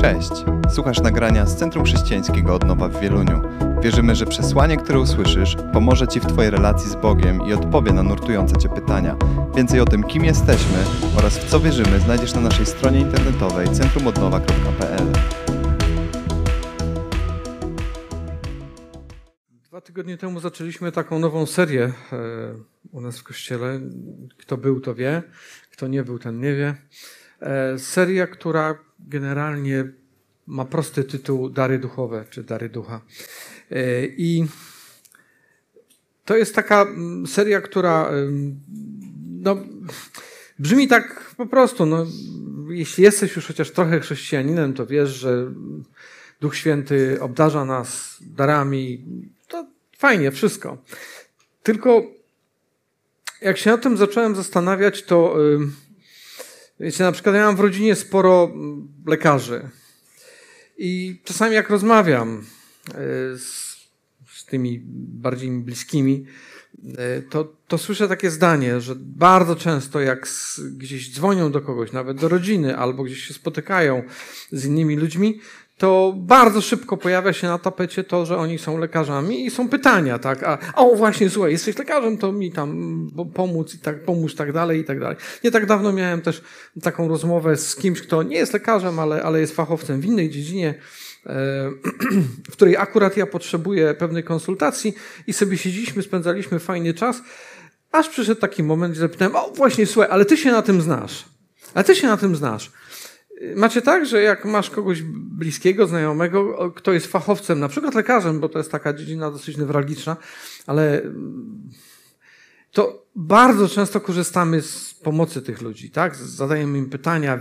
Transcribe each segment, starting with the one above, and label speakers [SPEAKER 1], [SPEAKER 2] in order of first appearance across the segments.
[SPEAKER 1] Cześć! Słuchasz nagrania z Centrum Chrześcijańskiego Odnowa w Wieluniu. Wierzymy, że przesłanie, które usłyszysz, pomoże Ci w Twojej relacji z Bogiem i odpowie na nurtujące Cię pytania. Więcej o tym, kim jesteśmy oraz w co wierzymy, znajdziesz na naszej stronie internetowej centrumodnowa.pl.
[SPEAKER 2] Dwa tygodnie temu zaczęliśmy taką nową serię e, u nas w kościele. Kto był, to wie. Kto nie był, ten nie wie. E, seria, która generalnie ma prosty tytuł Dary Duchowe, czy Dary Ducha. E, I to jest taka mm, seria, która no, brzmi tak po prostu. No, jeśli jesteś już chociaż trochę chrześcijaninem, to wiesz, że Duch Święty obdarza nas darami. To fajnie, wszystko. Tylko jak się nad tym zacząłem zastanawiać, to Wiecie, na przykład ja mam w rodzinie sporo mm, lekarzy. I czasami jak rozmawiam e, z, z tymi bardziej bliskimi, e, to, to słyszę takie zdanie, że bardzo często jak z, gdzieś dzwonią do kogoś, nawet do rodziny, albo gdzieś się spotykają z innymi ludźmi, to bardzo szybko pojawia się na tapecie to, że oni są lekarzami i są pytania, tak? A, o właśnie, słuchaj, jesteś lekarzem, to mi tam pomóc i tak, pomóż tak dalej i tak dalej. Nie tak dawno miałem też taką rozmowę z kimś, kto nie jest lekarzem, ale, ale jest fachowcem w innej dziedzinie, e, w której akurat ja potrzebuję pewnej konsultacji i sobie siedzieliśmy, spędzaliśmy fajny czas, aż przyszedł taki moment, gdzie zapytałem, o właśnie, słuchaj, ale ty się na tym znasz. Ale ty się na tym znasz. Macie tak, że jak masz kogoś bliskiego, znajomego, kto jest fachowcem, na przykład lekarzem, bo to jest taka dziedzina dosyć newralgiczna, ale mm, to bardzo często korzystamy z pomocy tych ludzi, tak? Zadajemy im pytania,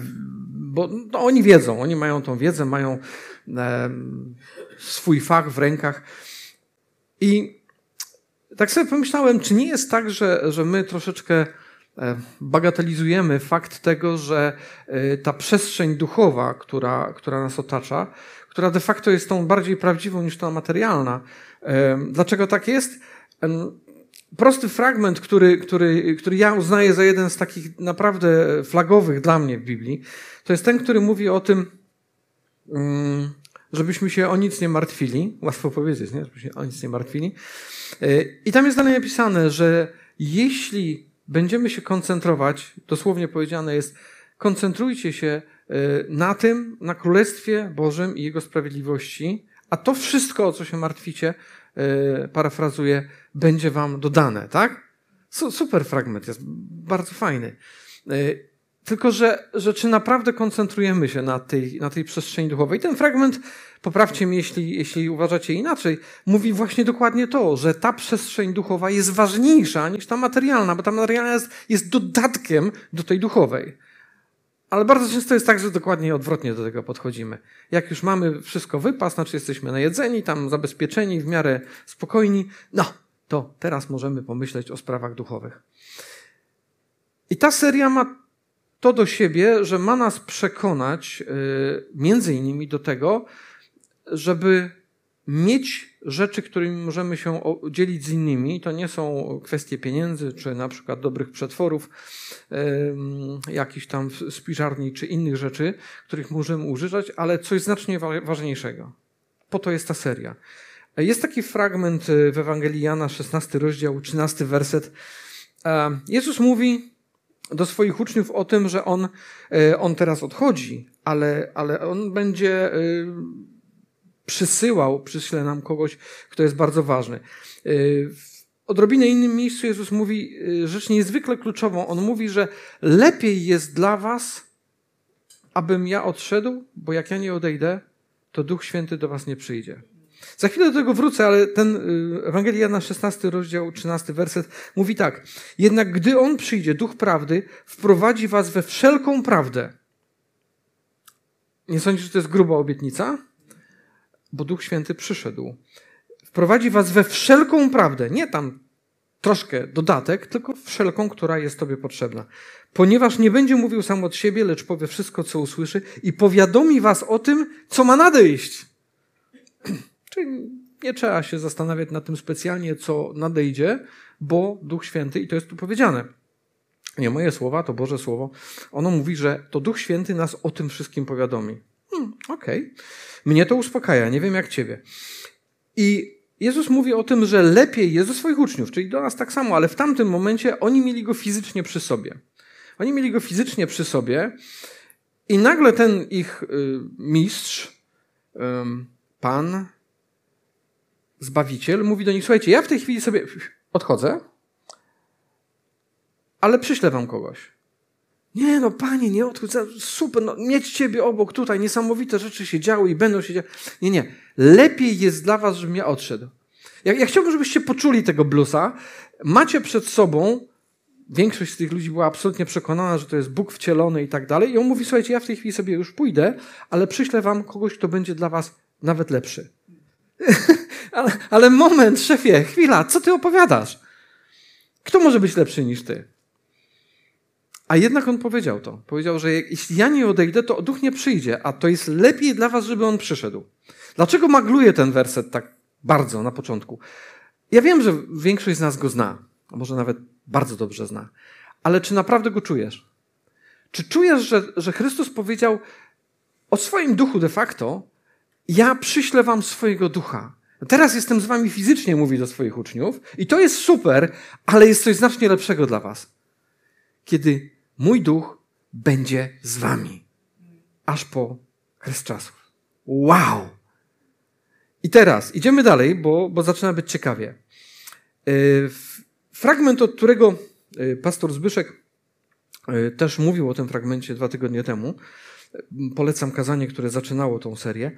[SPEAKER 2] bo no, oni wiedzą, oni mają tą wiedzę, mają e, swój fach w rękach. I tak sobie pomyślałem, czy nie jest tak, że, że my troszeczkę bagatelizujemy fakt tego, że e, ta przestrzeń duchowa, która, która nas otacza, która de facto jest tą bardziej prawdziwą niż ta materialna. E, dlaczego tak jest? Prosty fragment, który, który, który ja uznaję za jeden z takich naprawdę flagowych dla mnie w Biblii, to jest ten, który mówi o tym, mm, żebyśmy się o nic nie martwili. Łatwo powiedzieć, nie? Żebyśmy się o nic nie martwili. I tam jest dalej napisane, że jeśli będziemy się koncentrować, dosłownie powiedziane jest, koncentrujcie się y, na tym, na Królestwie Bożym i Jego sprawiedliwości, a to wszystko, o co się martwicie, y, parafrazuję, będzie wam dodane, tak? Super fragment jest, bardzo fajny. Tylko, że, że czy naprawdę koncentrujemy się na tej, na tej przestrzeni duchowej? Ten fragment, poprawcie mnie, jeśli, jeśli uważacie inaczej, mówi właśnie dokładnie to, że ta przestrzeń duchowa jest ważniejsza niż ta materialna, bo ta materialna jest, jest dodatkiem do tej duchowej. Ale bardzo często jest tak, że dokładnie odwrotnie do tego podchodzimy. Jak już mamy wszystko wypas, znaczy jesteśmy najedzeni, tam zabezpieczeni, w miarę spokojni, no, to teraz możemy pomyśleć o sprawach duchowych. I ta seria ma to do siebie, że ma nas przekonać y, między innymi do tego, żeby mieć rzeczy, którymi możemy się dzielić z innymi. To nie są kwestie pieniędzy, czy na przykład dobrych przetworów, jakichś tam spiżarni, czy innych rzeczy, których możemy używać, ale coś znacznie ważniejszego. Po to jest ta seria. Jest taki fragment y, w Ewangelii Jana, 16 rozdział, 13 werset. Jezus mówi, do swoich uczniów o tym, że on, e, on teraz odchodzi, ale, ale on będzie e, przysyłał, przyśle nam kogoś, kto jest bardzo ważny. E, w odrobinę innym miejscu Jezus mówi rzecz niezwykle kluczową. On mówi, że lepiej jest dla was, abym ja odszedł, bo jak ja nie odejdę, to Duch Święty do was nie przyjdzie. Za chwilę do tego wrócę, ale ten y, Ewangelia Jana 16 rozdział 13 werset mówi tak. Jednak gdy On przyjdzie, Duch Prawdy, wprowadzi was we wszelką prawdę. Nie sądzisz, że to jest gruba obietnica? Bo Duch Święty przyszedł. Wprowadzi was we wszelką prawdę. Nie tam troszkę dodatek, tylko wszelką, która jest Tobie potrzebna. Ponieważ nie będzie mówił sam od siebie, lecz powie wszystko, co usłyszy i powiadomi was o tym, co ma nadejść. Czyli nie trzeba się zastanawiać nad tym specjalnie, co nadejdzie, bo Duch Święty, i to jest tu powiedziane, nie moje słowa, to Boże Słowo, ono mówi, że to Duch Święty nas o tym wszystkim powiadomi. Hmm, Okej. Okay. Mnie to uspokaja, nie wiem jak ciebie. I Jezus mówi o tym, że lepiej jest do swoich uczniów, czyli do nas tak samo, ale w tamtym momencie oni mieli go fizycznie przy sobie. Oni mieli go fizycznie przy sobie i nagle ten ich y, mistrz, pan, zbawiciel, mówi do nich: Słuchajcie, ja w tej chwili sobie odchodzę, ale przyślę wam kogoś. Nie, no panie, nie odchodź, super, no, mieć ciebie obok tutaj, niesamowite rzeczy się działy i będą się działy. Nie, nie, lepiej jest dla was, żebym ja odszedł. Ja, ja chciałbym, żebyście poczuli tego blusa. Macie przed sobą, większość z tych ludzi była absolutnie przekonana, że to jest Bóg wcielony i tak dalej. I on mówi, słuchajcie, ja w tej chwili sobie już pójdę, ale przyślę wam kogoś, kto będzie dla was nawet lepszy. Ale, ale moment, szefie, chwila, co ty opowiadasz? Kto może być lepszy niż ty? A jednak on powiedział to. Powiedział, że jeśli ja nie odejdę, to duch nie przyjdzie, a to jest lepiej dla was, żeby on przyszedł. Dlaczego magluje ten werset tak bardzo na początku? Ja wiem, że większość z nas go zna, a może nawet bardzo dobrze zna, ale czy naprawdę go czujesz? Czy czujesz, że, że Chrystus powiedział o swoim duchu de facto, ja przyślę wam swojego ducha. Teraz jestem z wami fizycznie, mówi do swoich uczniów, i to jest super, ale jest coś znacznie lepszego dla was. Kiedy mój duch będzie z wami. Aż po kres czasów. Wow! I teraz idziemy dalej, bo, bo zaczyna być ciekawie. Fragment, od którego pastor Zbyszek też mówił o tym fragmencie dwa tygodnie temu. Polecam kazanie, które zaczynało tą serię.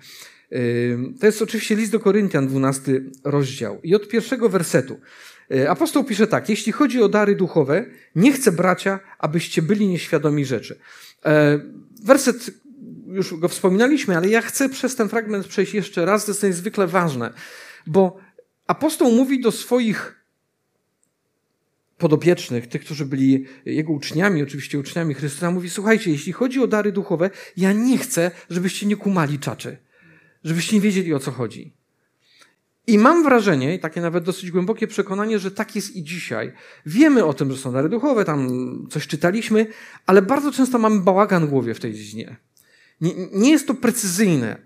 [SPEAKER 2] To jest oczywiście list do Koryntian, 12 rozdział. I od pierwszego wersetu. Apostoł pisze tak: Jeśli chodzi o dary duchowe, nie chcę, bracia, abyście byli nieświadomi rzeczy. Werset, już go wspominaliśmy, ale ja chcę przez ten fragment przejść jeszcze raz, to jest niezwykle ważne, bo apostoł mówi do swoich podopiecznych, tych, którzy byli jego uczniami, oczywiście uczniami Chrystusa, mówi: Słuchajcie, jeśli chodzi o dary duchowe, ja nie chcę, żebyście nie kumali czaczy, żebyście nie wiedzieli o co chodzi. I mam wrażenie, takie nawet dosyć głębokie przekonanie, że tak jest i dzisiaj. Wiemy o tym, że są dary duchowe, tam coś czytaliśmy, ale bardzo często mamy bałagan w głowie w tej dziedzinie. Nie, nie jest to precyzyjne.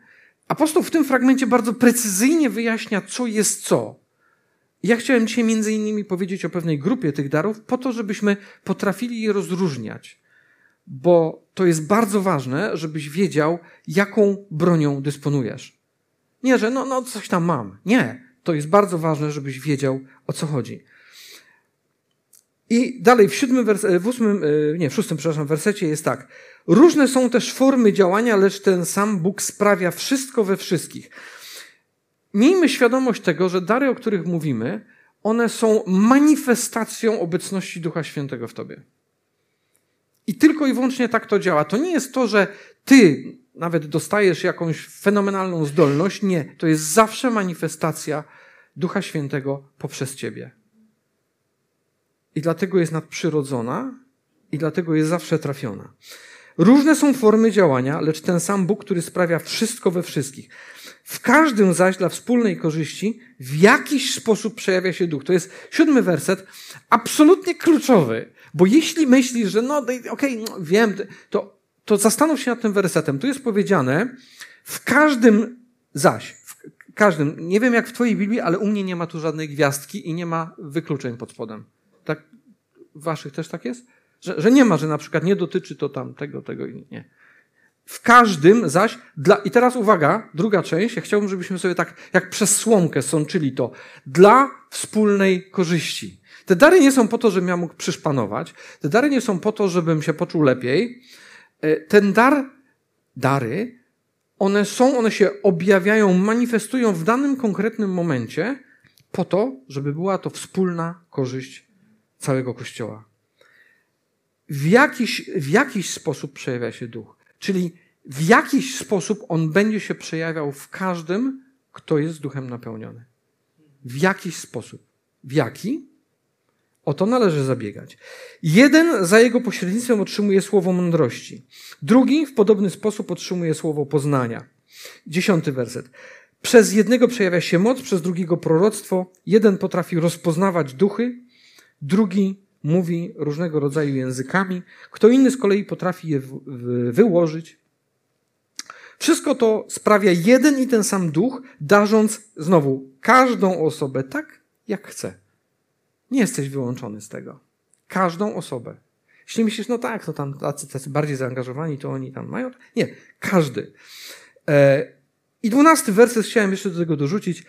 [SPEAKER 2] Apostoł w tym fragmencie bardzo precyzyjnie wyjaśnia, co jest co. Ja chciałem dzisiaj między innymi powiedzieć o pewnej grupie tych darów, po to, żebyśmy potrafili je rozróżniać. Bo to jest bardzo ważne, żebyś wiedział, jaką bronią dysponujesz. Nie, że no, no coś tam mam. Nie. To jest bardzo ważne, żebyś wiedział, o co chodzi. I dalej w siódmym, w ósmym, nie, w szóstym, przepraszam, wersecie jest tak. Różne są też formy działania, lecz ten sam Bóg sprawia wszystko we wszystkich. Miejmy świadomość tego, że dary, o których mówimy, one są manifestacją obecności Ducha Świętego w tobie. I tylko i wyłącznie tak to działa. To nie jest to, że ty nawet dostajesz jakąś fenomenalną zdolność. Nie, to jest zawsze manifestacja Ducha Świętego poprzez ciebie. I dlatego jest nadprzyrodzona i dlatego jest zawsze trafiona. Różne są formy działania, lecz ten sam Bóg, który sprawia wszystko we wszystkich. W każdym zaś dla wspólnej korzyści w jakiś sposób przejawia się duch. To jest siódmy werset, absolutnie kluczowy, bo jeśli myślisz, że no, okej, okay, no, wiem, to, to zastanów się nad tym wersetem. Tu jest powiedziane, w każdym zaś, w każdym, nie wiem jak w Twojej Biblii, ale u mnie nie ma tu żadnej gwiazdki i nie ma wykluczeń pod spodem. Tak, Waszych też tak jest? Że, że nie ma, że na przykład nie dotyczy to tam tego, tego i nie. W każdym zaś, dla, i teraz uwaga, druga część, ja chciałbym, żebyśmy sobie tak jak przez słomkę sączyli to, dla wspólnej korzyści. Te dary nie są po to, żebym ja mógł przyszpanować, te dary nie są po to, żebym się poczuł lepiej. Ten dar, dary, one są, one się objawiają, manifestują w danym konkretnym momencie po to, żeby była to wspólna korzyść całego Kościoła. W jakiś, w jakiś sposób przejawia się duch. Czyli w jakiś sposób on będzie się przejawiał w każdym, kto jest duchem napełniony. W jakiś sposób. W jaki? O to należy zabiegać. Jeden za jego pośrednictwem otrzymuje słowo mądrości. Drugi w podobny sposób otrzymuje słowo poznania. Dziesiąty werset. Przez jednego przejawia się moc, przez drugiego proroctwo. Jeden potrafi rozpoznawać duchy, drugi mówi różnego rodzaju językami, kto inny z kolei potrafi je wyłożyć. Wszystko to sprawia jeden i ten sam duch, darząc znowu każdą osobę tak, jak chce. Nie jesteś wyłączony z tego. Każdą osobę. Jeśli myślisz, no tak, to tam tacy, tacy bardziej zaangażowani, to oni tam mają. Nie, każdy. E, I dwunasty werset chciałem jeszcze do tego dorzucić.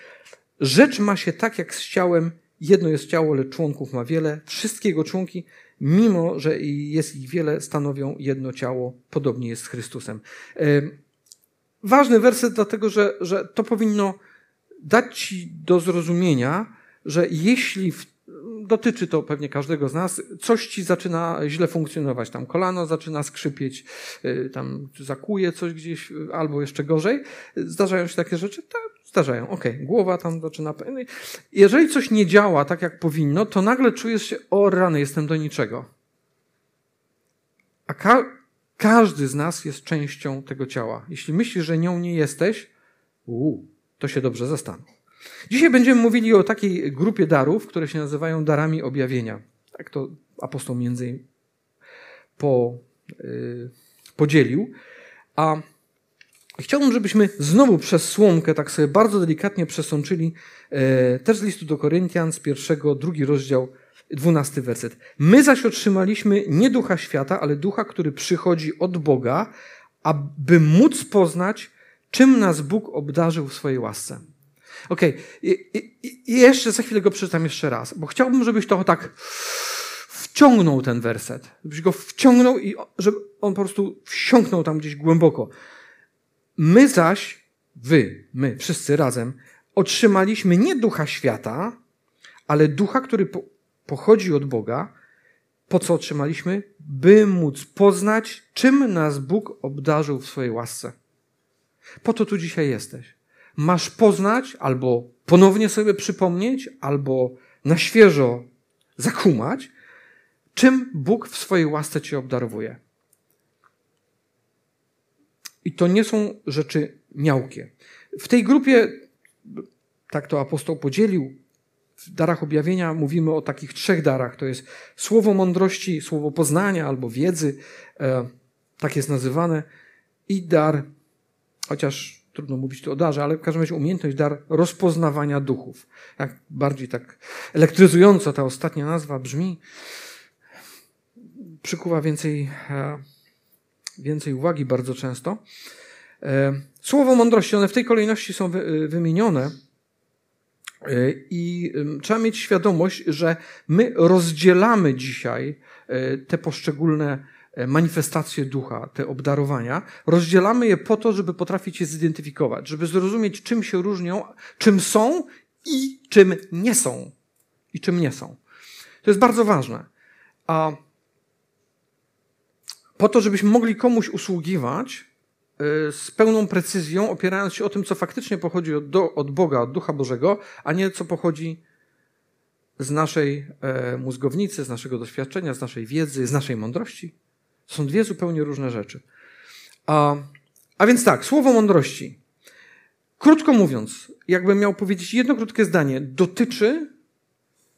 [SPEAKER 2] Rzecz ma się tak, jak z ciałem. Jedno jest ciało, lecz członków ma wiele. Wszystkie jego członki, mimo że jest ich wiele, stanowią jedno ciało. Podobnie jest z Chrystusem. E, ważny werset, dlatego że, że to powinno dać ci do zrozumienia, że jeśli w dotyczy to pewnie każdego z nas, coś ci zaczyna źle funkcjonować, tam kolano zaczyna skrzypieć, y, tam zakuje coś gdzieś, albo jeszcze gorzej. Zdarzają się takie rzeczy? Zdarzają. Okej, okay. głowa tam zaczyna... Jeżeli coś nie działa tak, jak powinno, to nagle czujesz się, o rany, jestem do niczego. A ka każdy z nas jest częścią tego ciała. Jeśli myślisz, że nią nie jesteś, uu, to się dobrze zastanów. Dzisiaj będziemy mówili o takiej grupie darów, które się nazywają darami objawienia. Tak to apostoł między po, yy, podzielił. A chciałbym, żebyśmy znowu przez słomkę tak sobie bardzo delikatnie przesączyli yy, też z listu do Koryntian z pierwszego, drugi rozdział, dwunasty werset. My zaś otrzymaliśmy nie ducha świata, ale ducha, który przychodzi od Boga, aby móc poznać, czym nas Bóg obdarzył w swojej łasce. Okej, okay. I, I, I, jeszcze za chwilę go przeczytam jeszcze raz, bo chciałbym, żebyś to tak wciągnął ten werset, żebyś go wciągnął i żeby on po prostu wsiąknął tam gdzieś głęboko. My zaś, wy, my, wszyscy razem, otrzymaliśmy nie ducha świata, ale ducha, który po, pochodzi od Boga. Po co otrzymaliśmy? By móc poznać, czym nas Bóg obdarzył w swojej łasce. Po to tu dzisiaj jesteś masz poznać, albo ponownie sobie przypomnieć, albo na świeżo zakumać, czym Bóg w swojej łasce cię obdarowuje. I to nie są rzeczy miałkie. W tej grupie, tak to apostoł podzielił, w darach objawienia mówimy o takich trzech darach. To jest słowo mądrości, słowo poznania albo wiedzy, e, tak jest nazywane, i dar, chociaż trudno mówić tu o darze, ale w każdym razie umiejętność, dar rozpoznawania duchów. Jak bardziej tak elektryzująco ta ostatnia nazwa brzmi, przykuwa więcej, e, więcej uwagi bardzo często. E, słowo mądrości, one w tej kolejności są e, wymienione. I trzeba mieć świadomość, że my rozdzielamy dzisiaj te poszczególne E, manifestacje ducha, te obdarowania, rozdzielamy je po to, żeby potrafić je zidentyfikować, żeby zrozumieć, czym się różnią, czym są i czym nie są. I czym nie są. To jest bardzo ważne. A po to, żebyśmy mogli komuś usługiwać e, z pełną precyzją, opierając się o tym, co faktycznie pochodzi od, do, od Boga, od Ducha Bożego, a nie co pochodzi z naszej e, mózgownicy, z naszego doświadczenia, z naszej wiedzy, z naszej mądrości. To są dwie zupełnie różne rzeczy. A, a więc tak, słowo mądrości. Krótko mówiąc, jakbym miał powiedzieć jedno krótkie zdanie, dotyczy,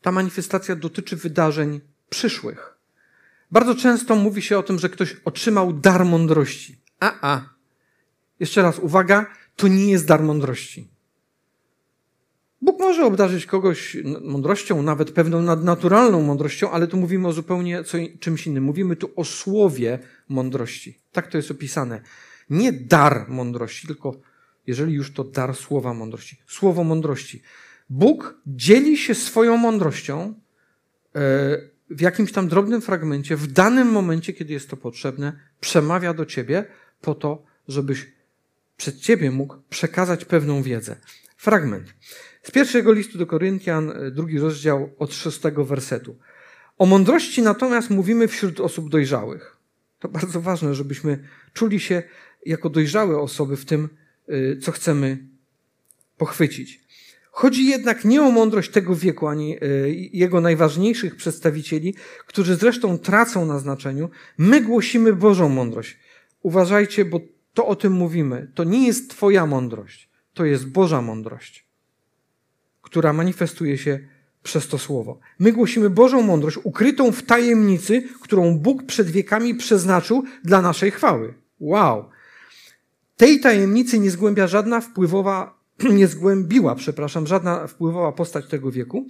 [SPEAKER 2] ta manifestacja dotyczy wydarzeń przyszłych. Bardzo często mówi się o tym, że ktoś otrzymał dar mądrości. A, a. Jeszcze raz, uwaga, to nie jest dar mądrości. Bóg może obdarzyć kogoś mądrością, nawet pewną nadnaturalną mądrością, ale tu mówimy o zupełnie co, czymś innym. Mówimy tu o słowie mądrości. Tak to jest opisane. Nie dar mądrości, tylko jeżeli już to dar słowa mądrości. Słowo mądrości. Bóg dzieli się swoją mądrością e, w jakimś tam drobnym fragmencie, w danym momencie, kiedy jest to potrzebne, przemawia do ciebie po to, żebyś przed ciebie mógł przekazać pewną wiedzę. Fragment. Z pierwszego listu do Koryntian, e, drugi rozdział od szóstego wersetu. O mądrości natomiast mówimy wśród osób dojrzałych. To bardzo ważne, żebyśmy czuli się jako dojrzałe osoby w tym, e, co chcemy pochwycić. Chodzi jednak nie o mądrość tego wieku, ani e, jego najważniejszych przedstawicieli, którzy zresztą tracą na znaczeniu. My głosimy Bożą mądrość. Uważajcie, bo to o tym mówimy. To nie jest Twoja mądrość, to jest Boża mądrość która manifestuje się przez to słowo. My głosimy Bożą mądrość ukrytą w tajemnicy, którą Bóg przed wiekami przeznaczył dla naszej chwały. Wow! Tej tajemnicy nie zgłębia żadna wpływowa, nie zgłębiła, przepraszam, żadna wpływowa postać tego wieku,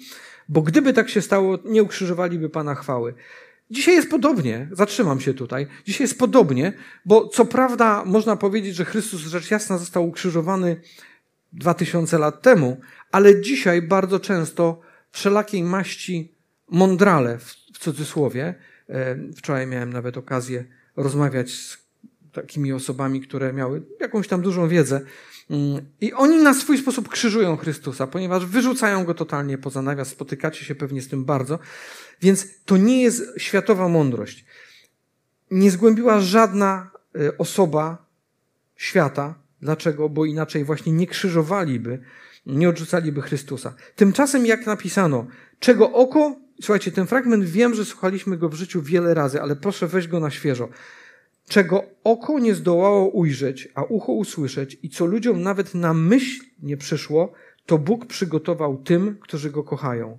[SPEAKER 2] bo gdyby tak się stało, nie ukrzyżowaliby Pana chwały. Dzisiaj jest podobnie, zatrzymam się tutaj. Dzisiaj jest podobnie, bo co prawda można powiedzieć, że Chrystus rzecz jasna został ukrzyżowany dwa tysiące lat temu, ale dzisiaj bardzo często wszelakiej maści mądrale, w cudzysłowie, e, wczoraj miałem nawet okazję rozmawiać z takimi osobami, które miały jakąś tam dużą wiedzę, i oni na swój sposób krzyżują Chrystusa, ponieważ wyrzucają go totalnie poza nawias. Spotykacie się pewnie z tym bardzo. Więc to nie jest światowa mądrość. Nie zgłębiła żadna e, osoba świata. Dlaczego? Bo inaczej właśnie nie krzyżowaliby, nie odrzucaliby Chrystusa. Tymczasem, jak napisano, czego oko, słuchajcie, ten fragment wiem, że słuchaliśmy go w życiu wiele razy, ale proszę weź go na świeżo. Czego oko nie zdołało ujrzeć, a ucho usłyszeć, i co ludziom nawet na myśl nie przyszło, to Bóg przygotował tym, którzy go kochają.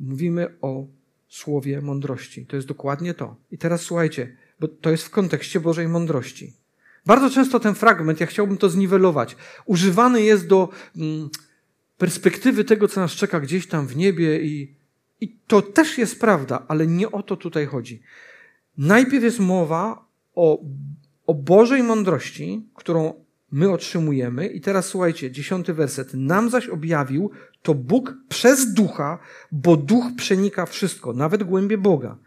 [SPEAKER 2] Mówimy o słowie mądrości. To jest dokładnie to. I teraz słuchajcie, bo to jest w kontekście Bożej mądrości. Bardzo często ten fragment, ja chciałbym to zniwelować, używany jest do mm, perspektywy tego, co nas czeka gdzieś tam w niebie, i, i to też jest prawda, ale nie o to tutaj chodzi. Najpierw jest mowa o, o Bożej mądrości, którą my otrzymujemy. I teraz słuchajcie, dziesiąty werset. Nam zaś objawił to Bóg przez ducha, bo duch przenika wszystko, nawet głębie Boga.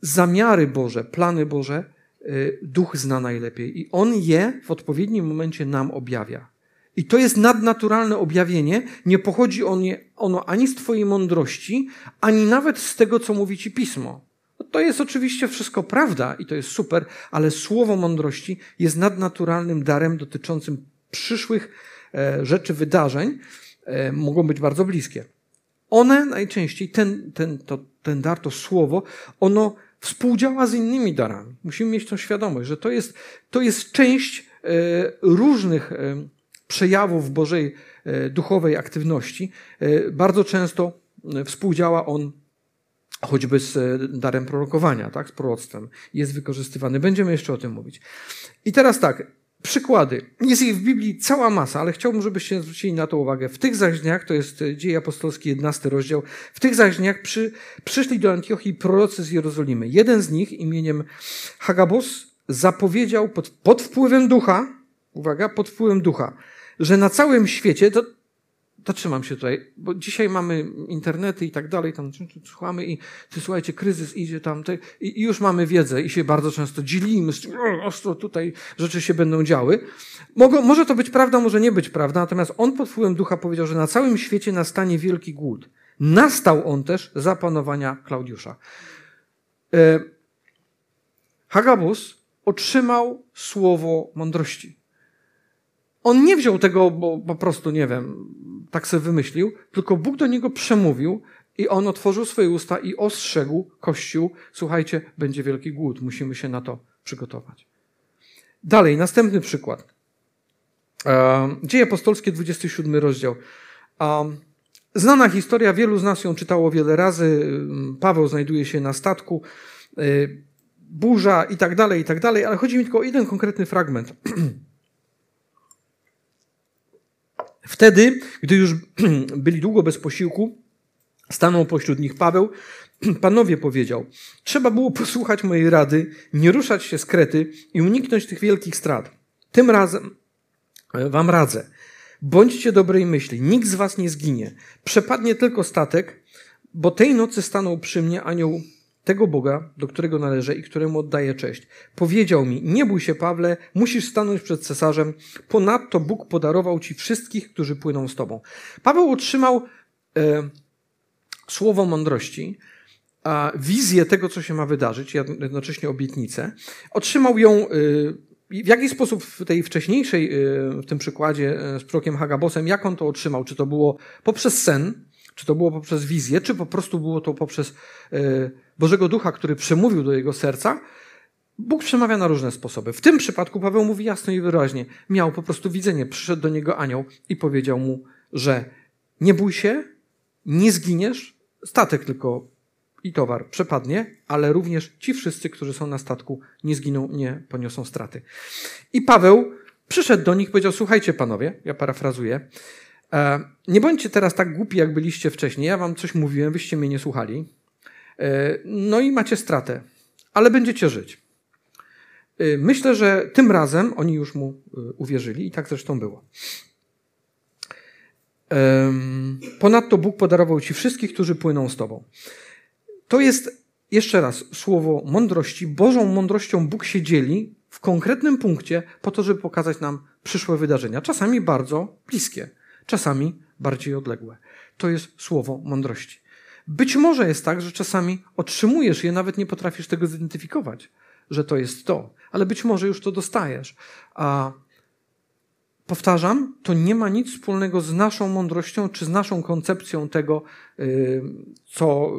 [SPEAKER 2] Zamiary Boże, plany Boże, y, duch zna najlepiej i on je w odpowiednim momencie nam objawia. I to jest nadnaturalne objawienie. Nie pochodzi ono ani z Twojej mądrości, ani nawet z tego, co mówi Ci pismo. To jest oczywiście wszystko prawda i to jest super, ale słowo mądrości jest nadnaturalnym darem dotyczącym przyszłych e, rzeczy, wydarzeń. E, mogą być bardzo bliskie. One najczęściej, ten, ten, to, ten dar, to słowo, ono współdziała z innymi darami. Musimy mieć tą świadomość, że to jest, to jest część e, różnych przejawów Bożej duchowej aktywności. Bardzo często współdziała on choćby z e, darem prorokowania, tak, z proroctwem, jest wykorzystywany. Będziemy jeszcze o tym mówić. I teraz tak, przykłady. Jest ich w Biblii cała masa, ale chciałbym, żebyście zwrócili na to uwagę. W tych zaś dniach, to jest e, Dzieje Apostolskie, 11 rozdział, w tych zaś dniach przy, przyszli do Antiochii prorocy z Jerozolimy. Jeden z nich imieniem Hagabos zapowiedział pod, pod wpływem ducha, uwaga, pod wpływem ducha, że na całym świecie, to zatrzymam się tutaj, bo dzisiaj mamy internety i tak dalej, tam słuchamy i ty, słuchajcie, kryzys idzie tam te, i, już mamy wiedzę i się bardzo często dzielimy, ostro tutaj rzeczy się będą działy. Mogą, może to być prawda, może nie być prawda, natomiast on pod wpływem ducha powiedział, że na całym świecie nastanie wielki głód. Nastał on też za panowania Klaudiusza. E, Hagabus otrzymał słowo mądrości. On nie wziął tego, bo po prostu, nie wiem, tak sobie wymyślił, tylko Bóg do niego przemówił i on otworzył swoje usta i ostrzegł Kościół, słuchajcie, będzie wielki głód, musimy się na to przygotować. Dalej, następny przykład. Dzieje apostolskie, 27 rozdział. Znana historia, wielu z nas ją czytało wiele razy. Paweł znajduje się na statku, y, burza i tak dalej, i tak dalej, ale chodzi mi tylko o jeden konkretny fragment. Wtedy, gdy już byli długo bez posiłku, stanął pośród nich Paweł. Panowie powiedział, trzeba było posłuchać mojej rady, nie ruszać się z Krety i uniknąć tych wielkich strat. Tym razem e, wam radzę, bądźcie dobrej myśli, nikt z was nie zginie. Przepadnie tylko statek, bo tej nocy stanął przy mnie anioł tego Boga, do którego należę i któremu oddaję cześć. Powiedział mi, nie bój się Pawle, musisz stanąć przed cesarzem, ponadto Bóg podarował ci wszystkich, którzy płyną z tobą. Paweł otrzymał e, słowo mądrości, a wizję tego, co się ma wydarzyć, jednocześnie obietnicę. Otrzymał ją e, w jaki sposób w tej wcześniejszej, e, w tym przykładzie e, z prokiem Hagabosem, jak on to otrzymał? Czy to było poprzez sen, czy to było poprzez wizję, czy po prostu było to poprzez e, Bożego Ducha, który przemówił do jego serca? Bóg przemawia na różne sposoby. W tym przypadku Paweł mówi jasno i wyraźnie. Miał po prostu widzenie. Przyszedł do niego anioł i powiedział mu, że nie bój się, nie zginiesz, statek tylko i towar przepadnie, ale również ci wszyscy, którzy są na statku, nie zginą, nie poniosą straty. I Paweł przyszedł do nich powiedział: Słuchajcie, panowie, ja parafrazuję, nie bądźcie teraz tak głupi, jak byliście wcześniej. Ja wam coś mówiłem, wyście mnie nie słuchali. E, no i macie stratę, ale będziecie żyć. E, myślę, że tym razem oni już mu uwierzyli i tak zresztą było. Ponadto Bóg podarował ci wszystkich, którzy płyną z tobą. To jest jeszcze raz słowo mądrości. Bożą mądrością Bóg się dzieli w konkretnym punkcie po to, żeby pokazać nam przyszłe wydarzenia. Czasami bardzo bliskie, czasami bardziej odległe. To jest słowo mądrości. Być może jest tak, że czasami otrzymujesz je, nawet nie potrafisz tego zidentyfikować, że to jest to, ale być może już to dostajesz. A Powtarzam, to nie ma nic wspólnego z naszą mądrością czy z naszą koncepcją tego, y, co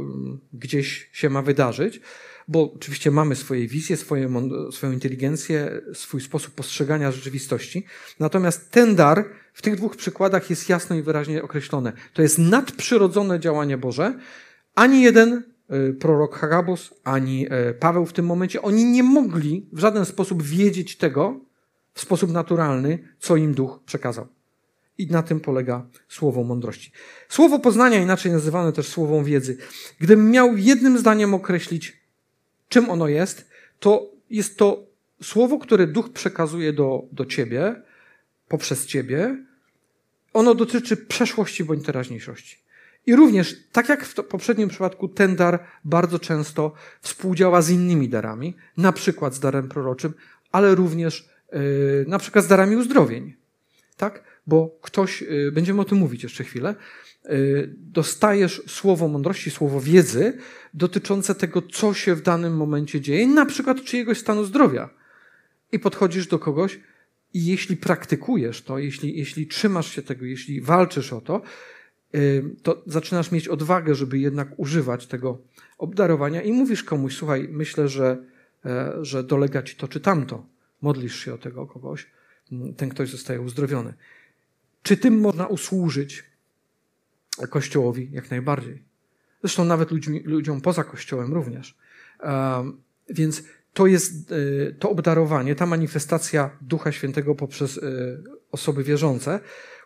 [SPEAKER 2] gdzieś się ma wydarzyć, bo oczywiście mamy swoje wizje, swoje, swoją inteligencję, swój sposób postrzegania rzeczywistości. Natomiast ten dar w tych dwóch przykładach jest jasno i wyraźnie określone. To jest nadprzyrodzone działanie Boże. Ani jeden y, prorok Hagabus, ani Paweł w tym momencie, oni nie mogli w żaden sposób wiedzieć tego, w sposób naturalny, co im duch przekazał. I na tym polega słowo mądrości. Słowo poznania, inaczej nazywane też słową wiedzy. Gdybym miał jednym zdaniem określić, czym ono jest, to jest to słowo, które duch przekazuje do, do ciebie, poprzez ciebie. Ono dotyczy przeszłości bądź teraźniejszości. I również, tak jak w poprzednim przypadku, ten dar bardzo często współdziała z innymi darami, na przykład z darem proroczym, ale również Yy, na przykład z darami uzdrowień. Tak? Bo ktoś, yy, będziemy o tym mówić jeszcze chwilę, yy, dostajesz słowo mądrości, słowo wiedzy dotyczące tego, co się w danym momencie dzieje, na przykład czyjegoś stanu zdrowia. I podchodzisz do kogoś i jeśli praktykujesz to, jeśli, jeśli trzymasz się tego, jeśli walczysz o to, to zaczynasz mieć odwagę, żeby jednak używać tego obdarowania i mówisz komuś, słuchaj, myślę, że, e, że dolega ci to czy tamto modlisz się o tego kogoś, ten ktoś zostaje uzdrowiony. Czy tym można usłużyć Kościołowi? Jak najbardziej. Zresztą nawet ludźmi, ludziom poza Kościołem również. Więc to jest e, to obdarowanie, ta manifestacja Ducha Świętego poprzez e, osoby wierzące,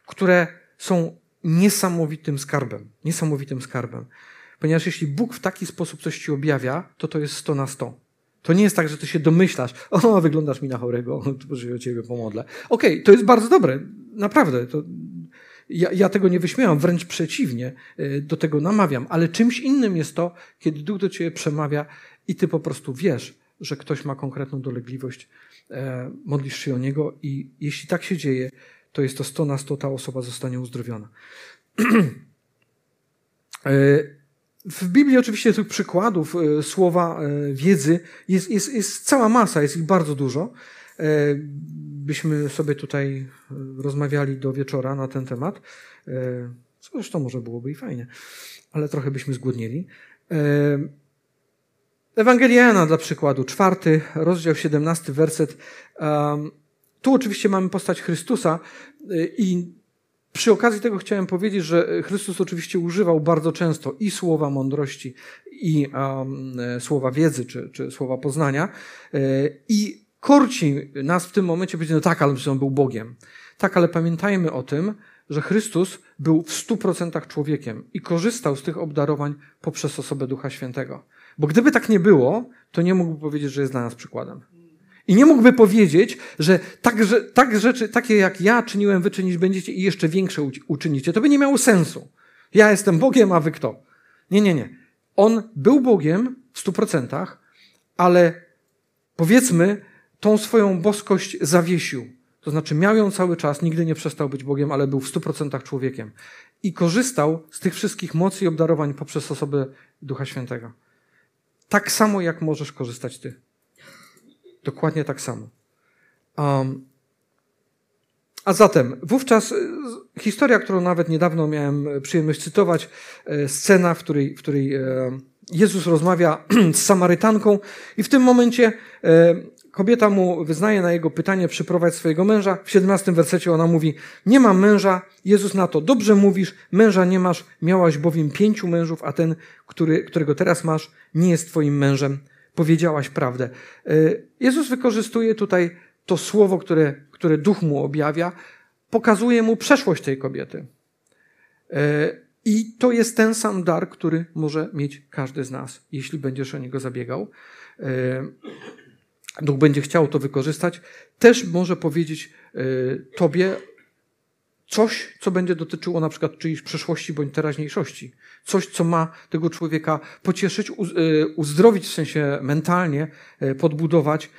[SPEAKER 2] które są niesamowitym skarbem. Niesamowitym skarbem. Ponieważ jeśli Bóg w taki sposób coś ci objawia, to to jest 100 na 100. To nie jest tak, że ty się domyślasz, o, wyglądasz mi na chorego, że o ciebie pomodlę. Okej, okay, to jest bardzo dobre, naprawdę. To, ja, ja, tego nie wyśmiałam, wręcz przeciwnie, y, do tego namawiam, ale czymś innym jest to, kiedy Duch do ciebie przemawia i ty po prostu wiesz, że ktoś ma konkretną dolegliwość, e, modlisz się o niego i jeśli tak się dzieje, to jest to 100 na 100, ta osoba zostanie uzdrowiona. e, w Biblii oczywiście tych przykładów e, słowa e, wiedzy jest, jest, jest cała masa, jest ich bardzo dużo. E, byśmy sobie tutaj rozmawiali do wieczora na ten temat. Zresztą może byłoby i fajnie, ale trochę byśmy zgłodnieli. Ewangelia Jana dla przykładu, czwarty rozdział, siedemnasty werset. Tu oczywiście mamy postać Chrystusa i przy okazji tego chciałem powiedzieć, że Chrystus oczywiście używał bardzo często i słowa mądrości, i um, słowa wiedzy, czy, czy słowa poznania. E, I korci nas w tym momencie powiedzieć, no tak, ale on był Bogiem. Tak, ale pamiętajmy o tym, że Chrystus był w stu procentach człowiekiem i korzystał z tych obdarowań poprzez osobę Ducha Świętego. Bo gdyby tak nie było, to nie mógłby powiedzieć, że jest dla nas przykładem. I nie mógłby powiedzieć, że tak, że tak rzeczy, takie jak ja czyniłem, wy czynić będziecie i jeszcze większe uczynicie. To by nie miało sensu. Ja jestem Bogiem, a wy kto? Nie, nie, nie. On był Bogiem w stu procentach, ale powiedzmy, tą swoją boskość zawiesił. To znaczy miał ją cały czas, nigdy nie przestał być Bogiem, ale był w stu procentach człowiekiem. I korzystał z tych wszystkich mocy i obdarowań poprzez osobę Ducha Świętego. Tak samo jak możesz korzystać ty. Dokładnie tak samo. Um, a zatem, wówczas y, historia, którą nawet niedawno miałem przyjemność cytować, y, scena, w której, w której Jezus rozmawia z Samarytanką i w tym momencie kobieta mu wyznaje na jego pytanie, przyprowadź swojego męża. W 17 wersecie ona mówi, nie mam męża. Jezus na to, dobrze mówisz, męża nie masz, miałaś bowiem pięciu mężów, a ten, który, którego teraz masz, nie jest twoim mężem. Powiedziałaś prawdę. E, Jezus wykorzystuje tutaj to słowo, które, które duch mu objawia, pokazuje mu przeszłość tej kobiety. E, I to jest ten sam dar, który może mieć każdy z nas, jeśli będziesz o niego zabiegał. E, duch będzie chciał to wykorzystać. Też może powiedzieć e, Tobie coś, co będzie dotyczyło na przykład czyjejś przeszłości bądź teraźniejszości. Coś, co ma tego człowieka pocieszyć, uzdrowić w sensie mentalnie, podbudować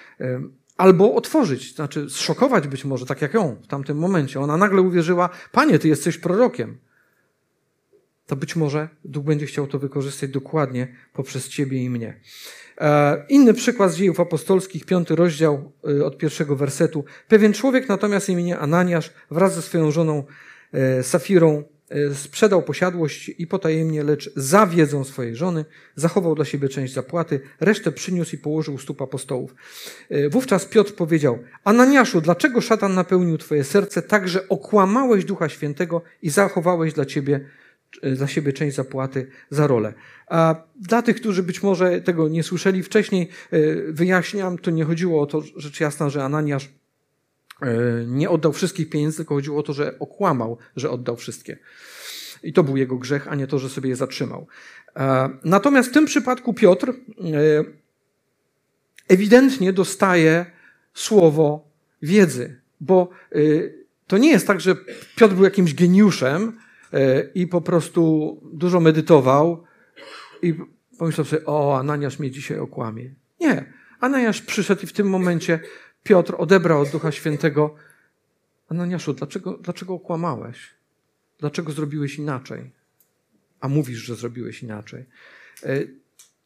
[SPEAKER 2] albo otworzyć, znaczy zszokować być może, tak jak ją w tamtym momencie. Ona nagle uwierzyła, panie, ty jesteś prorokiem. To być może Duch będzie chciał to wykorzystać dokładnie poprzez ciebie i mnie. E, inny przykład z dziejów apostolskich, piąty rozdział e, od pierwszego wersetu. Pewien człowiek natomiast imienia Ananiasz wraz ze swoją żoną e, Safirą sprzedał posiadłość i potajemnie, lecz za wiedzą swojej żony zachował dla siebie część zapłaty, resztę przyniósł i położył u stóp apostołów. Wówczas Piotr powiedział, Ananiaszu, dlaczego szatan napełnił twoje serce tak, że okłamałeś Ducha Świętego i zachowałeś dla ciebie dla siebie część zapłaty za rolę. A dla tych, którzy być może tego nie słyszeli wcześniej, wyjaśniam, to nie chodziło o to, rzecz jasna, że Ananiasz E, nie oddał wszystkich pieniędzy, tylko chodziło o to, że okłamał, że oddał wszystkie. I to był jego grzech, a nie to, że sobie je zatrzymał. E, natomiast w tym przypadku Piotr e, ewidentnie dostaje słowo wiedzy, bo to nie jest tak, że Piotr był jakimś geniuszem i po prostu dużo medytował i pomyślał sobie, o, Ananiasz mnie dzisiaj okłamie. Nie. Ananiasz przyszedł i w tym momencie Piotr odebrał od Ducha Świętego. Ananiaszu, dlaczego, dlaczego okłamałeś? Dlaczego zrobiłeś inaczej? A mówisz, że zrobiłeś inaczej. E,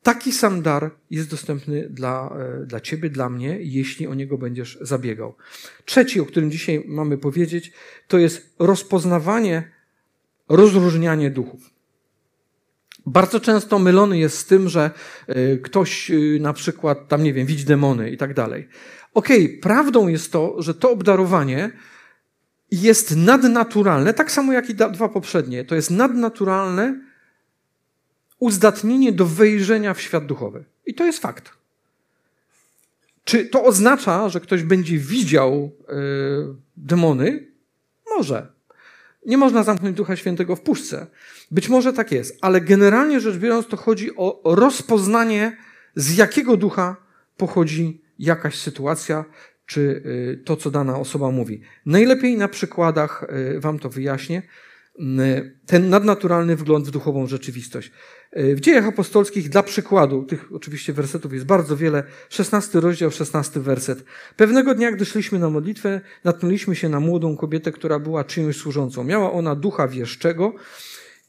[SPEAKER 2] taki sam dar jest dostępny dla, e, dla ciebie, dla mnie, jeśli o niego będziesz zabiegał. Trzeci, o którym dzisiaj mamy powiedzieć, to jest rozpoznawanie, rozróżnianie duchów. Bardzo często mylony jest z tym, że e, ktoś na przykład tam, nie wiem, widzi demony i tak dalej. Okej, okay, prawdą jest to, że to obdarowanie jest nadnaturalne, tak samo jak i dwa poprzednie. To jest nadnaturalne uzdatnienie do wejrzenia w świat duchowy. I to jest fakt. Czy to oznacza, że ktoś będzie widział yy, demony? Może. Nie można zamknąć Ducha Świętego w puszce. Być może tak jest, ale generalnie rzecz biorąc, to chodzi o rozpoznanie, z jakiego ducha pochodzi jakaś sytuacja, czy y, to, co dana osoba mówi. Najlepiej na przykładach y, Wam to wyjaśnię. Y, ten nadnaturalny wgląd w duchową rzeczywistość. W dziejach apostolskich, dla przykładu, tych oczywiście wersetów jest bardzo wiele, 16 rozdział, 16 werset. Pewnego dnia, gdy szliśmy na modlitwę, natknęliśmy się na młodą kobietę, która była czyjąś służącą. Miała ona ducha wieszczego,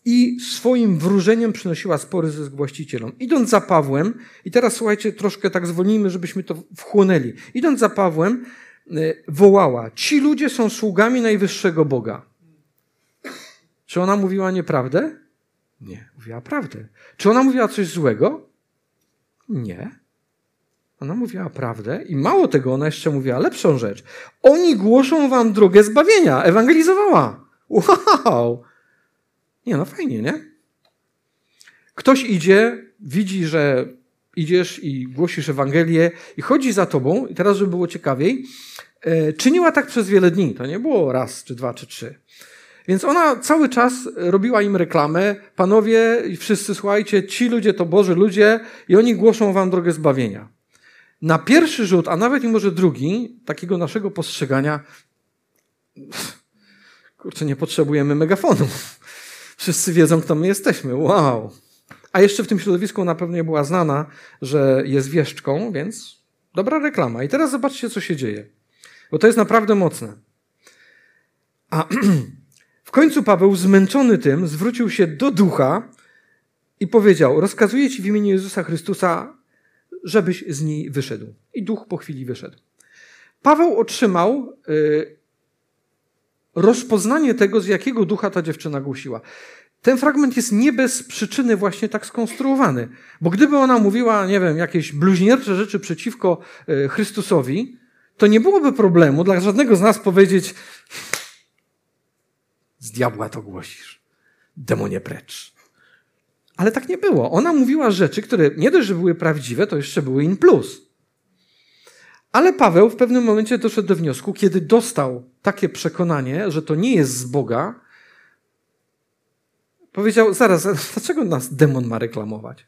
[SPEAKER 2] i swoim wróżeniem przynosiła spory zysk właścicielom. Idąc za Pawłem, i teraz słuchajcie, troszkę tak zwolnijmy, żebyśmy to wchłonęli. Idąc za Pawłem, e, wołała: Ci ludzie są sługami najwyższego Boga. Czy ona mówiła nieprawdę? Nie, mówiła prawdę. Czy ona mówiła coś złego? Nie. Ona mówiła prawdę i mało tego, ona jeszcze mówiła lepszą rzecz. Oni głoszą wam drogę zbawienia. Ewangelizowała. Wow! Nie, no fajnie, nie? Ktoś idzie, widzi, że idziesz i głosisz Ewangelię i chodzi za tobą, i teraz, żeby było ciekawiej, e, czyniła tak przez wiele dni. To nie było raz, czy dwa, czy trzy. Więc ona cały czas robiła im reklamę. Panowie wszyscy, słuchajcie, ci ludzie to Boży ludzie i oni głoszą wam drogę zbawienia. Na pierwszy rzut, a nawet i może drugi, takiego naszego postrzegania, kurczę, nie potrzebujemy megafonu. Wszyscy wiedzą, kto my jesteśmy. Wow. A jeszcze w tym środowisku na pewno nie była znana, że jest wieszczką, więc dobra reklama. I teraz zobaczcie, co się dzieje. Bo to jest naprawdę mocne. A końcu Paweł, zmęczony tym, zwrócił się do ducha i powiedział: Rozkazuję ci w imieniu Jezusa Chrystusa, żebyś z niej wyszedł. I duch po chwili wyszedł. Paweł otrzymał y, rozpoznanie tego, z jakiego ducha ta dziewczyna głosiła. ten fragment jest nie bez przyczyny właśnie tak skonstruowany. Bo gdyby ona mówiła, nie wiem, jakieś bluźniercze rzeczy przeciwko e, Chrystusowi, to nie byłoby problemu dla żadnego z nas powiedzieć z diabła to głosisz, demonie precz. Ale tak nie było. Ona mówiła rzeczy, które nie dość, że były prawdziwe, to jeszcze były in plus. Ale Paweł w pewnym momencie doszedł do wniosku, kiedy dostał takie przekonanie, że to nie jest z Boga, powiedział: Zaraz, dlaczego nas demon ma reklamować?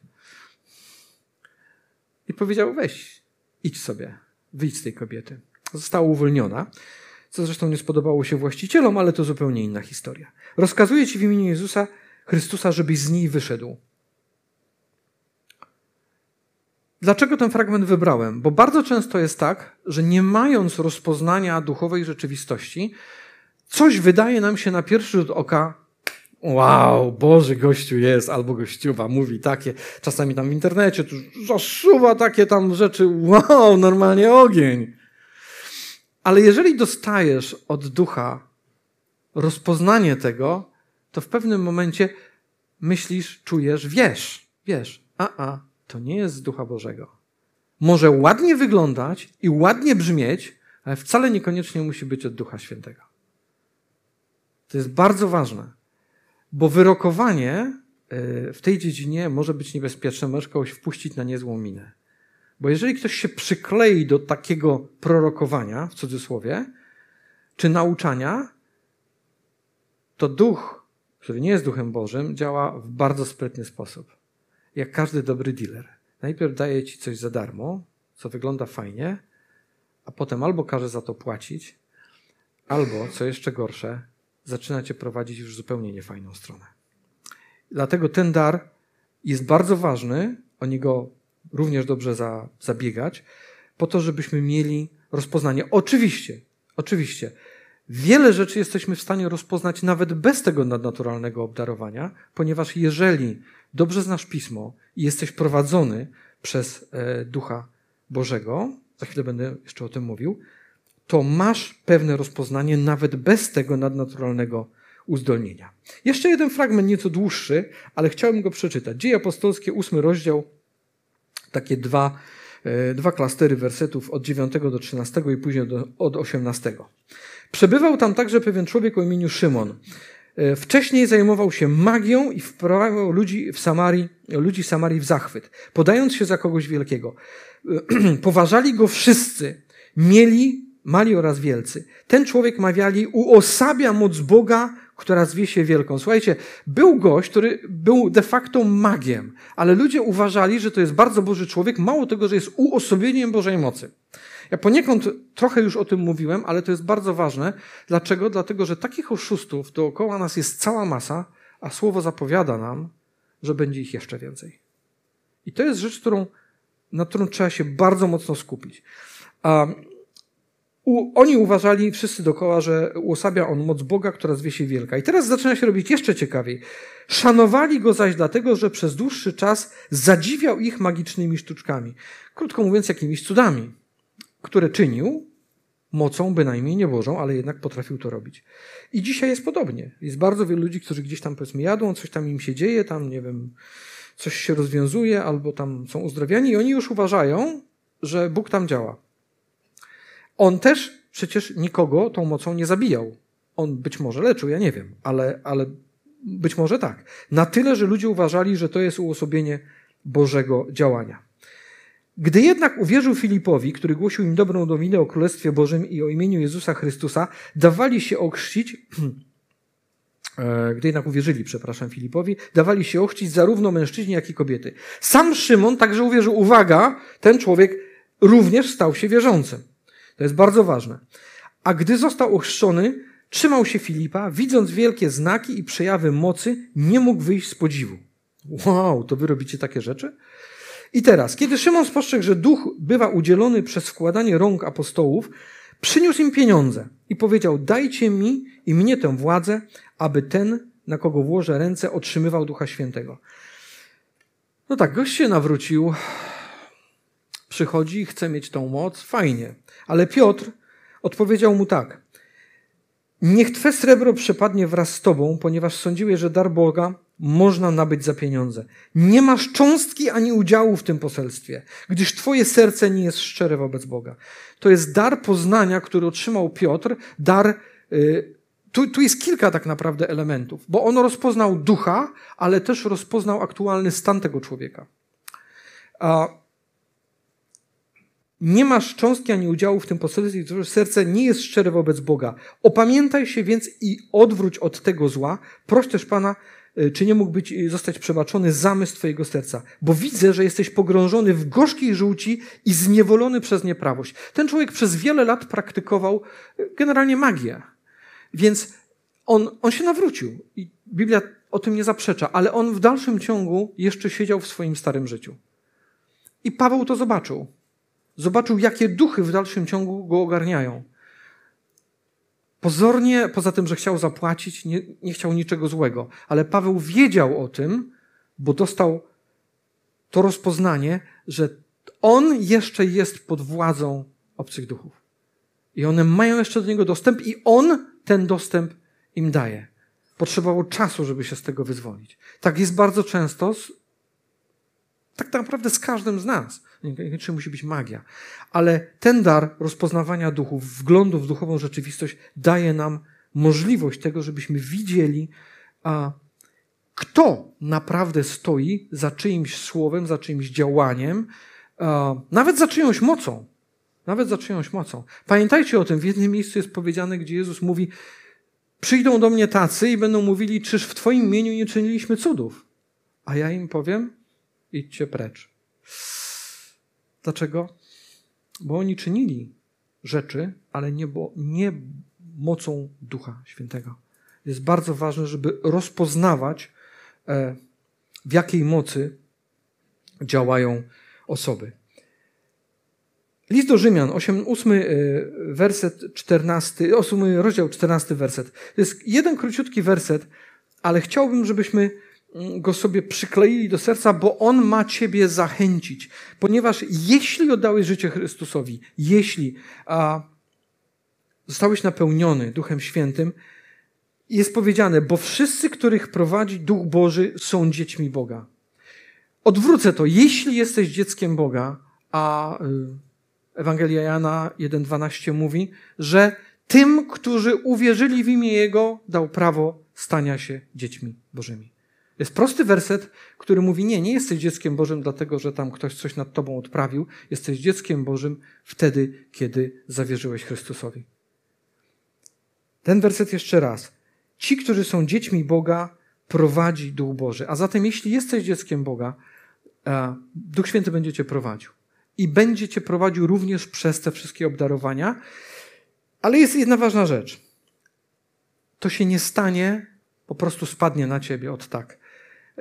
[SPEAKER 2] I powiedział: Weź, idź sobie, wyjdź z tej kobiety. Została uwolniona, co zresztą nie spodobało się właścicielom, ale to zupełnie inna historia. Rozkazuję ci w imieniu Jezusa Chrystusa, żebyś z niej wyszedł. Dlaczego ten fragment wybrałem? Bo bardzo często jest tak, że nie mając rozpoznania duchowej rzeczywistości, coś wydaje nam się na pierwszy rzut oka, wow, Boży gościu jest, albo gościuwa mówi takie, czasami tam w internecie, tu zasuwa takie tam rzeczy, wow, normalnie ogień. Ale jeżeli dostajesz od ducha rozpoznanie tego, to w pewnym momencie myślisz, czujesz, wiesz, wiesz, a, a, to nie jest z Ducha Bożego. Może ładnie wyglądać i ładnie brzmieć, ale wcale niekoniecznie musi być od Ducha Świętego. To jest bardzo ważne, bo wyrokowanie y, w tej dziedzinie może być niebezpieczne, możesz kogoś wpuścić na niezłą minę. Bo jeżeli ktoś się przyklei do takiego prorokowania, w cudzysłowie, czy nauczania, to duch, który nie jest duchem Bożym, działa w bardzo sprytny sposób jak każdy dobry dealer. Najpierw daje ci coś za darmo, co wygląda fajnie, a potem albo każe za to płacić, albo, co jeszcze gorsze, zaczyna cię prowadzić już zupełnie niefajną stronę. Dlatego ten dar jest bardzo ważny, o niego również dobrze za, zabiegać, po to, żebyśmy mieli rozpoznanie. Oczywiście, oczywiście, wiele rzeczy jesteśmy w stanie rozpoznać nawet bez tego nadnaturalnego obdarowania, ponieważ jeżeli dobrze znasz pismo i jesteś prowadzony przez e, Ducha Bożego, za chwilę będę jeszcze o tym mówił, to masz pewne rozpoznanie nawet bez tego nadnaturalnego uzdolnienia. Jeszcze jeden fragment, nieco dłuższy, ale chciałbym go przeczytać. Dzieje apostolskie, ósmy rozdział, takie dwa, e, dwa klastery wersetów od 9 do 13 i później do, od 18. Przebywał tam także pewien człowiek o imieniu Szymon. E, wcześniej zajmował się magią i wprowadzał ludzi w Samarii, ludzi Samarii w zachwyt, podając się za kogoś wielkiego. E, poważali go wszyscy, mieli, mali oraz wielcy. Ten człowiek, mawiali, uosabia moc Boga, która zwie się wielką. Słuchajcie, był gość, który był de facto magiem, ale ludzie uważali, że to jest bardzo Boży człowiek, mało tego, że jest uosobieniem Bożej mocy. Ja poniekąd trochę już o tym mówiłem, ale to jest bardzo ważne. Dlaczego? Dlatego, że takich oszustów dookoła nas jest cała masa, a słowo zapowiada nam, że będzie ich jeszcze więcej. I to jest rzecz, którą, na którą trzeba się bardzo mocno skupić. U, oni uważali wszyscy dookoła, że uosabia on moc Boga, która zwie się wielka. I teraz zaczyna się robić jeszcze ciekawiej. Szanowali go zaś dlatego, że przez dłuższy czas zadziwiał ich magicznymi sztuczkami. Krótko mówiąc, jakimiś cudami które czynił mocą bynajmniej nie Bożą, ale jednak potrafił to robić. I dzisiaj jest podobnie. Jest bardzo wielu ludzi, którzy gdzieś tam powiedzmy jadą, coś tam im się dzieje, tam nie wiem, coś się rozwiązuje, albo tam są uzdrawiani i oni już uważają, że Bóg tam działa. On też przecież nikogo tą mocą nie zabijał. On być może leczył, ja nie wiem, ale, ale być może tak. Na tyle, że ludzie uważali, że to jest uosobienie Bożego działania. Gdy jednak uwierzył Filipowi, który głosił im dobrą nowinę o Królestwie Bożym i o imieniu Jezusa Chrystusa, dawali się ochrzcić, e, gdy jednak uwierzyli, przepraszam, Filipowi, dawali się ochrzcić zarówno mężczyźni, jak i kobiety. Sam Szymon także uwierzył, uwaga, ten człowiek również stał się wierzącym. To jest bardzo ważne. A gdy został ochrzczony, trzymał się Filipa, widząc wielkie znaki i przejawy mocy, nie mógł wyjść z podziwu. Wow, to wy robicie takie rzeczy? I teraz, kiedy Szymon spostrzegł, że duch bywa udzielony przez wkładanie rąk apostołów, przyniósł im pieniądze i powiedział: Dajcie mi i mnie tę władzę, aby ten, na kogo włożę ręce, otrzymywał ducha świętego. No tak, gość się nawrócił, przychodzi, chce mieć tą moc, fajnie. Ale Piotr odpowiedział mu tak: Niech twe srebro przepadnie wraz z tobą, ponieważ sądziłeś, że dar Boga można nabyć za pieniądze. Nie masz cząstki ani udziału w tym poselstwie, gdyż twoje serce nie jest szczere wobec Boga. To jest dar poznania, który otrzymał Piotr, dar. Yy, tu, tu jest kilka tak naprawdę elementów, bo on rozpoznał ducha, ale też rozpoznał aktualny stan tego człowieka. A nie masz cząstki ani udziału w tym poselstwie, że serce nie jest szczere wobec Boga. Opamiętaj się więc i odwróć od tego zła. Proś też Pana, y, czy nie mógł być, y, zostać przebaczony zamysł Twojego serca. Bo widzę, że jesteś pogrążony w gorzkiej żółci i zniewolony przez nieprawość. Ten człowiek przez wiele lat praktykował y, generalnie magię. Więc on, on się nawrócił. I Biblia o tym nie zaprzecza, ale on w dalszym ciągu jeszcze siedział w swoim starym życiu. I Paweł to zobaczył. Zobaczył, jakie duchy w dalszym ciągu go ogarniają. Pozornie, poza tym, że chciał zapłacić, nie, nie chciał niczego złego, ale Paweł wiedział o tym, bo dostał to rozpoznanie, że on jeszcze jest pod władzą obcych duchów. I one mają jeszcze do niego dostęp, i on ten dostęp im daje. Potrzebowało czasu, żeby się z tego wyzwolić. Tak jest bardzo często, z, tak naprawdę z każdym z nas. Niekoniecznie musi być magia. Ale ten dar rozpoznawania duchów, wglądu w duchową rzeczywistość daje nam możliwość tego, żebyśmy widzieli, a kto naprawdę stoi za czyimś słowem, za czyimś działaniem, a, nawet za czyjąś mocą. Nawet za czyjąś mocą. Pamiętajcie o tym, w jednym miejscu jest powiedziane, gdzie Jezus mówi: Przyjdą do mnie tacy i będą mówili, czyż w Twoim imieniu nie czyniliśmy cudów? A ja im powiem: idźcie precz. Dlaczego? Bo oni czynili rzeczy, ale nie, bo, nie mocą Ducha Świętego. Jest bardzo ważne, żeby rozpoznawać, e, w jakiej mocy działają osoby. List do Rzymian, 8, 8 e, werset 14, 8 rozdział 14 werset. To jest jeden króciutki werset, ale chciałbym, żebyśmy go sobie przykleili do serca, bo on ma ciebie zachęcić. Ponieważ jeśli oddałeś życie Chrystusowi, jeśli a, zostałeś napełniony Duchem Świętym, jest powiedziane, bo wszyscy, których prowadzi Duch Boży, są dziećmi Boga. Odwrócę to. Jeśli jesteś dzieckiem Boga, a y, Ewangelia Jana 1,12 mówi, że tym, którzy uwierzyli w imię Jego, dał prawo stania się dziećmi Bożymi. Jest prosty werset, który mówi: Nie, nie jesteś dzieckiem Bożym, dlatego że tam ktoś coś nad tobą odprawił. Jesteś dzieckiem Bożym wtedy, kiedy zawierzyłeś Chrystusowi. Ten werset jeszcze raz. Ci, którzy są dziećmi Boga, prowadzi Duch Boży. A zatem, jeśli jesteś dzieckiem Boga, Duch Święty będzie cię prowadził. I będzie cię prowadził również przez te wszystkie obdarowania. Ale jest jedna ważna rzecz. To się nie stanie, po prostu spadnie na ciebie od tak.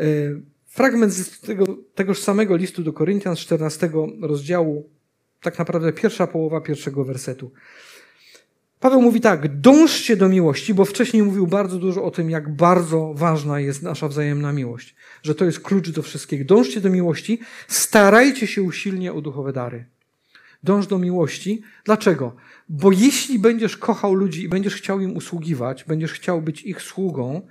[SPEAKER 2] Y, fragment z tego, tegoż samego listu do Koryntian z 14 rozdziału, tak naprawdę pierwsza połowa pierwszego wersetu. Paweł mówi tak: dążcie do miłości, bo wcześniej mówił bardzo dużo o tym, jak bardzo ważna jest nasza wzajemna miłość, że to jest klucz do wszystkiego. Dążcie do miłości, starajcie się usilnie o duchowe dary. Dąż do miłości. Dlaczego? Bo jeśli będziesz kochał ludzi i będziesz chciał im usługiwać, będziesz chciał być ich sługą,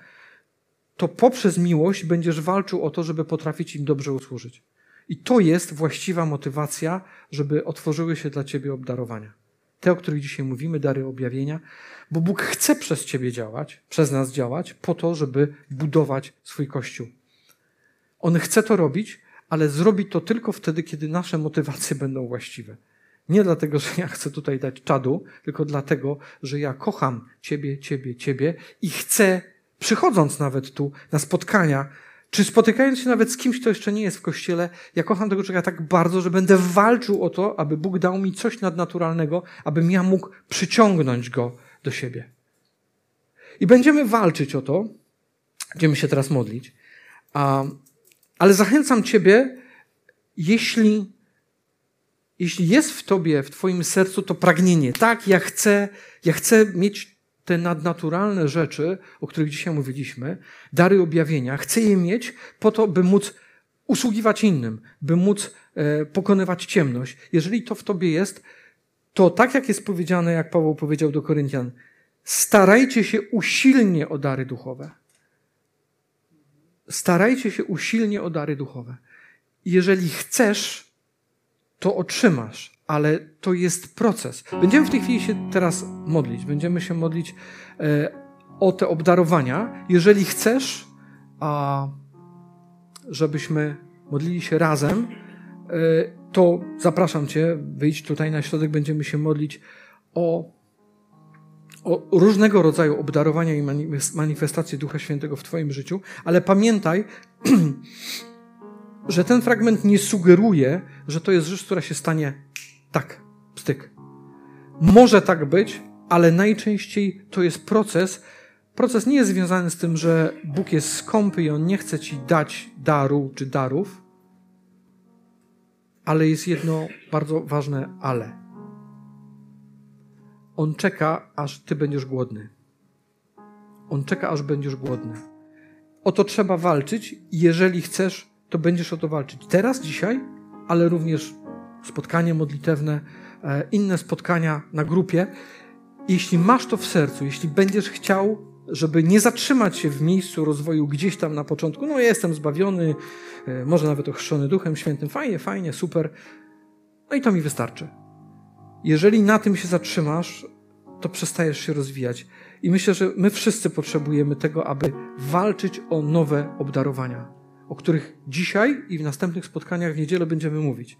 [SPEAKER 2] to poprzez miłość będziesz walczył o to, żeby potrafić im dobrze usłużyć. I to jest właściwa motywacja, żeby otworzyły się dla ciebie obdarowania. Te, o których dzisiaj mówimy, dary objawienia, bo Bóg chce przez ciebie działać, przez nas działać, po to, żeby budować swój kościół. On chce to robić, ale zrobi to tylko wtedy, kiedy nasze motywacje będą właściwe. Nie dlatego, że ja chcę tutaj dać czadu, tylko dlatego, że ja kocham Ciebie, Ciebie, Ciebie i chcę przychodząc nawet tu na spotkania, czy spotykając się nawet z kimś, kto jeszcze nie jest w kościele, ja kocham tego człowieka tak bardzo, że będę walczył o to, aby Bóg dał mi coś nadnaturalnego, abym ja mógł przyciągnąć go do siebie. I będziemy walczyć o to, będziemy się teraz modlić, ale zachęcam Ciebie, jeśli, jeśli jest w Tobie, w Twoim sercu to pragnienie, tak, ja chcę, ja chcę mieć te nadnaturalne rzeczy, o których dzisiaj mówiliśmy, dary objawienia, chcę je mieć po to, by móc usługiwać innym, by móc e, pokonywać ciemność. Jeżeli to w tobie jest, to tak jak jest powiedziane, jak Paweł powiedział do Koryntian, starajcie się usilnie o dary duchowe. starajcie się usilnie o dary duchowe. Jeżeli chcesz, to otrzymasz, ale to jest proces. Będziemy w tej chwili się teraz modlić. Będziemy się modlić e, o te obdarowania. Jeżeli chcesz, a, żebyśmy modlili się razem, e, to zapraszam Cię, wyjdź tutaj na środek, będziemy się modlić o, o różnego rodzaju obdarowania i manifestacje Ducha Świętego w Twoim życiu, ale pamiętaj, że ten fragment nie sugeruje, że to jest rzecz, która się stanie tak, styk. Może tak być, ale najczęściej to jest proces. Proces nie jest związany z tym, że Bóg jest skąpy i on nie chce ci dać daru czy darów, ale jest jedno bardzo ważne ale. On czeka, aż ty będziesz głodny. On czeka, aż będziesz głodny. O to trzeba walczyć, jeżeli chcesz, to będziesz o to walczyć. Teraz, dzisiaj, ale również spotkanie modlitewne, e, inne spotkania na grupie. Jeśli masz to w sercu, jeśli będziesz chciał, żeby nie zatrzymać się w miejscu rozwoju gdzieś tam na początku, no jestem zbawiony, e, może nawet ochrzczony Duchem Świętym, fajnie, fajnie, super, no i to mi wystarczy. Jeżeli na tym się zatrzymasz, to przestajesz się rozwijać. I myślę, że my wszyscy potrzebujemy tego, aby walczyć o nowe obdarowania, o których dzisiaj i w następnych spotkaniach w niedzielę będziemy mówić.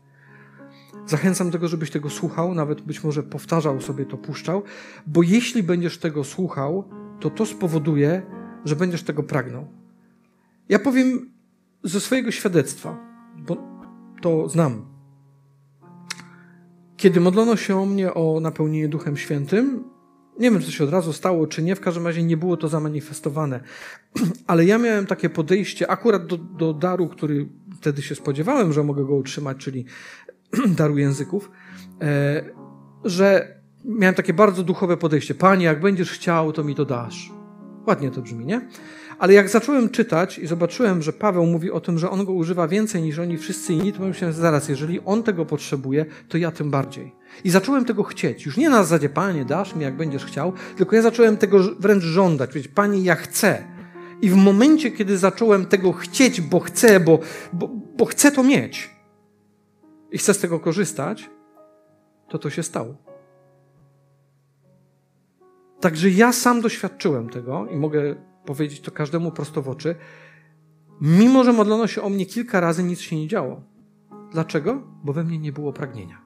[SPEAKER 2] Zachęcam do tego, żebyś tego słuchał, nawet być może powtarzał sobie to, puszczał, bo jeśli będziesz tego słuchał, to to spowoduje, że będziesz tego pragnął. Ja powiem ze swojego świadectwa, bo to znam. Kiedy modlono się o mnie o napełnienie Duchem Świętym, nie wiem, czy to się od razu stało, czy nie, w każdym razie nie było to zamanifestowane. Ale ja miałem takie podejście akurat do, do daru, który wtedy się spodziewałem, że mogę go utrzymać, czyli daru języków, e, że miałem takie bardzo duchowe podejście. Panie, jak będziesz chciał, to mi to dasz. Ładnie to brzmi, nie? Ale jak zacząłem czytać i zobaczyłem, że Paweł mówi o tym, że on go używa więcej niż oni wszyscy inni, to myślałem, zaraz, jeżeli on tego potrzebuje, to ja tym bardziej. I zacząłem tego chcieć. Już nie na zasadzie, Panie, dasz mi, jak będziesz chciał, tylko ja zacząłem tego wręcz żądać. Powiedzieć, Panie, ja chcę. I w momencie, kiedy zacząłem tego chcieć, bo chcę, bo, bo, bo chcę to mieć, i chcę z tego korzystać, to to się stało. Także ja sam doświadczyłem tego i mogę powiedzieć to każdemu prosto w oczy. Mimo, że modlono się o mnie kilka razy, nic się nie działo. Dlaczego? Bo we mnie nie było pragnienia.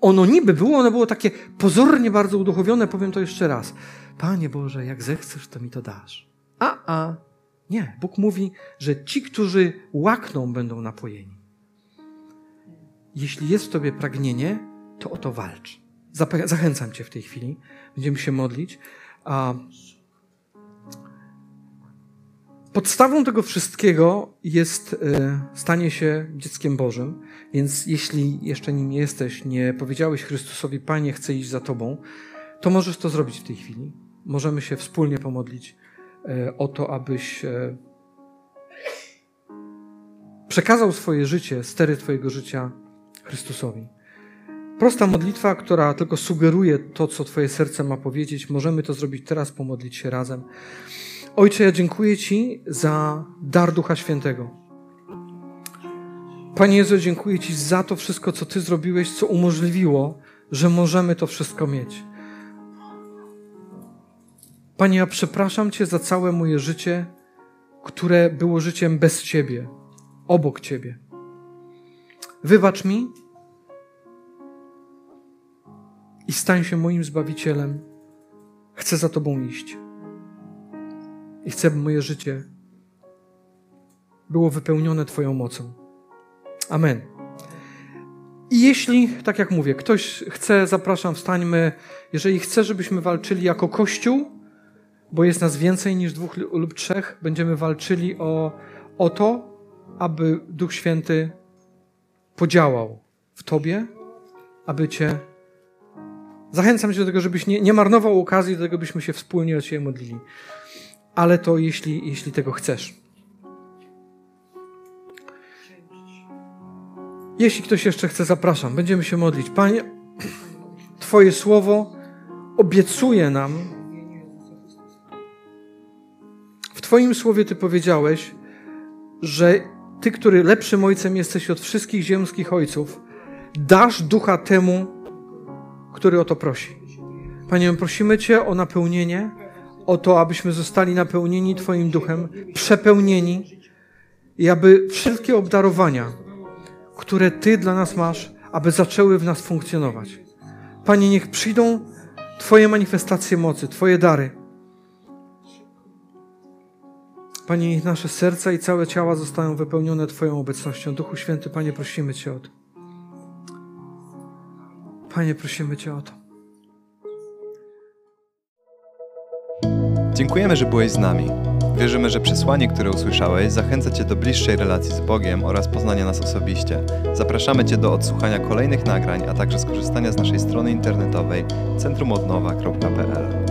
[SPEAKER 2] Ono niby było, ono było takie pozornie bardzo uduchowione, powiem to jeszcze raz. Panie Boże, jak zechcesz, to mi to dasz. A, a, nie. Bóg mówi, że ci, którzy łakną, będą napojeni. Jeśli jest w tobie pragnienie, to o to walcz. Zachęcam cię w tej chwili. Będziemy się modlić. A podstawą tego wszystkiego jest e, stanie się dzieckiem Bożym. Więc jeśli jeszcze nim jesteś, nie powiedziałeś Chrystusowi, Panie, chcę iść za Tobą, to możesz to zrobić w tej chwili. Możemy się wspólnie pomodlić e, o to, abyś e, przekazał swoje życie, stery Twojego życia Chrystusowi. Prosta modlitwa, która tylko sugeruje to, co Twoje serce ma powiedzieć. Możemy to zrobić teraz, pomodlić się razem. Ojcze, ja dziękuję Ci za dar Ducha Świętego. Panie Jezu, dziękuję Ci za to wszystko, co Ty zrobiłeś, co umożliwiło, że możemy to wszystko mieć. Panie, ja przepraszam Cię za całe moje życie, które było życiem bez Ciebie, obok Ciebie. Wybacz mi i stań się moim zbawicielem. Chcę za Tobą iść. I chcę, by moje życie było wypełnione Twoją mocą. Amen. I jeśli, tak jak mówię, ktoś chce, zapraszam, wstańmy. Jeżeli chce, żebyśmy walczyli jako Kościół, bo jest nas więcej niż dwóch lub trzech, będziemy walczyli o, o to, aby Duch Święty podziałał w Tobie, aby Cię. Zachęcam Cię do tego, żebyś nie, nie marnował okazji do tego, byśmy się wspólnie o Ciebie modlili. Ale to jeśli, jeśli tego chcesz. Jeśli ktoś jeszcze chce, zapraszam. Będziemy się modlić. Panie, Twoje słowo obiecuje nam w Twoim słowie Ty powiedziałeś, że Ty, który lepszym ojcem jesteś od wszystkich ziemskich ojców, dasz ducha temu, który o to prosi. Panie, my prosimy Cię o napełnienie, o to, abyśmy zostali napełnieni Twoim duchem, przepełnieni i aby wszystkie obdarowania, które Ty dla nas masz, aby zaczęły w nas funkcjonować. Panie, niech przyjdą Twoje manifestacje mocy, Twoje dary. Panie, nasze serca i całe ciała zostają wypełnione Twoją obecnością. Duchu Święty, Panie, prosimy Cię o to. Panie, prosimy Cię o to.
[SPEAKER 1] Dziękujemy, że byłeś z nami. Wierzymy, że przesłanie, które usłyszałeś, zachęca Cię do bliższej relacji z Bogiem oraz poznania nas osobiście. Zapraszamy Cię do odsłuchania kolejnych nagrań, a także skorzystania z naszej strony internetowej centrumodnowa.pl.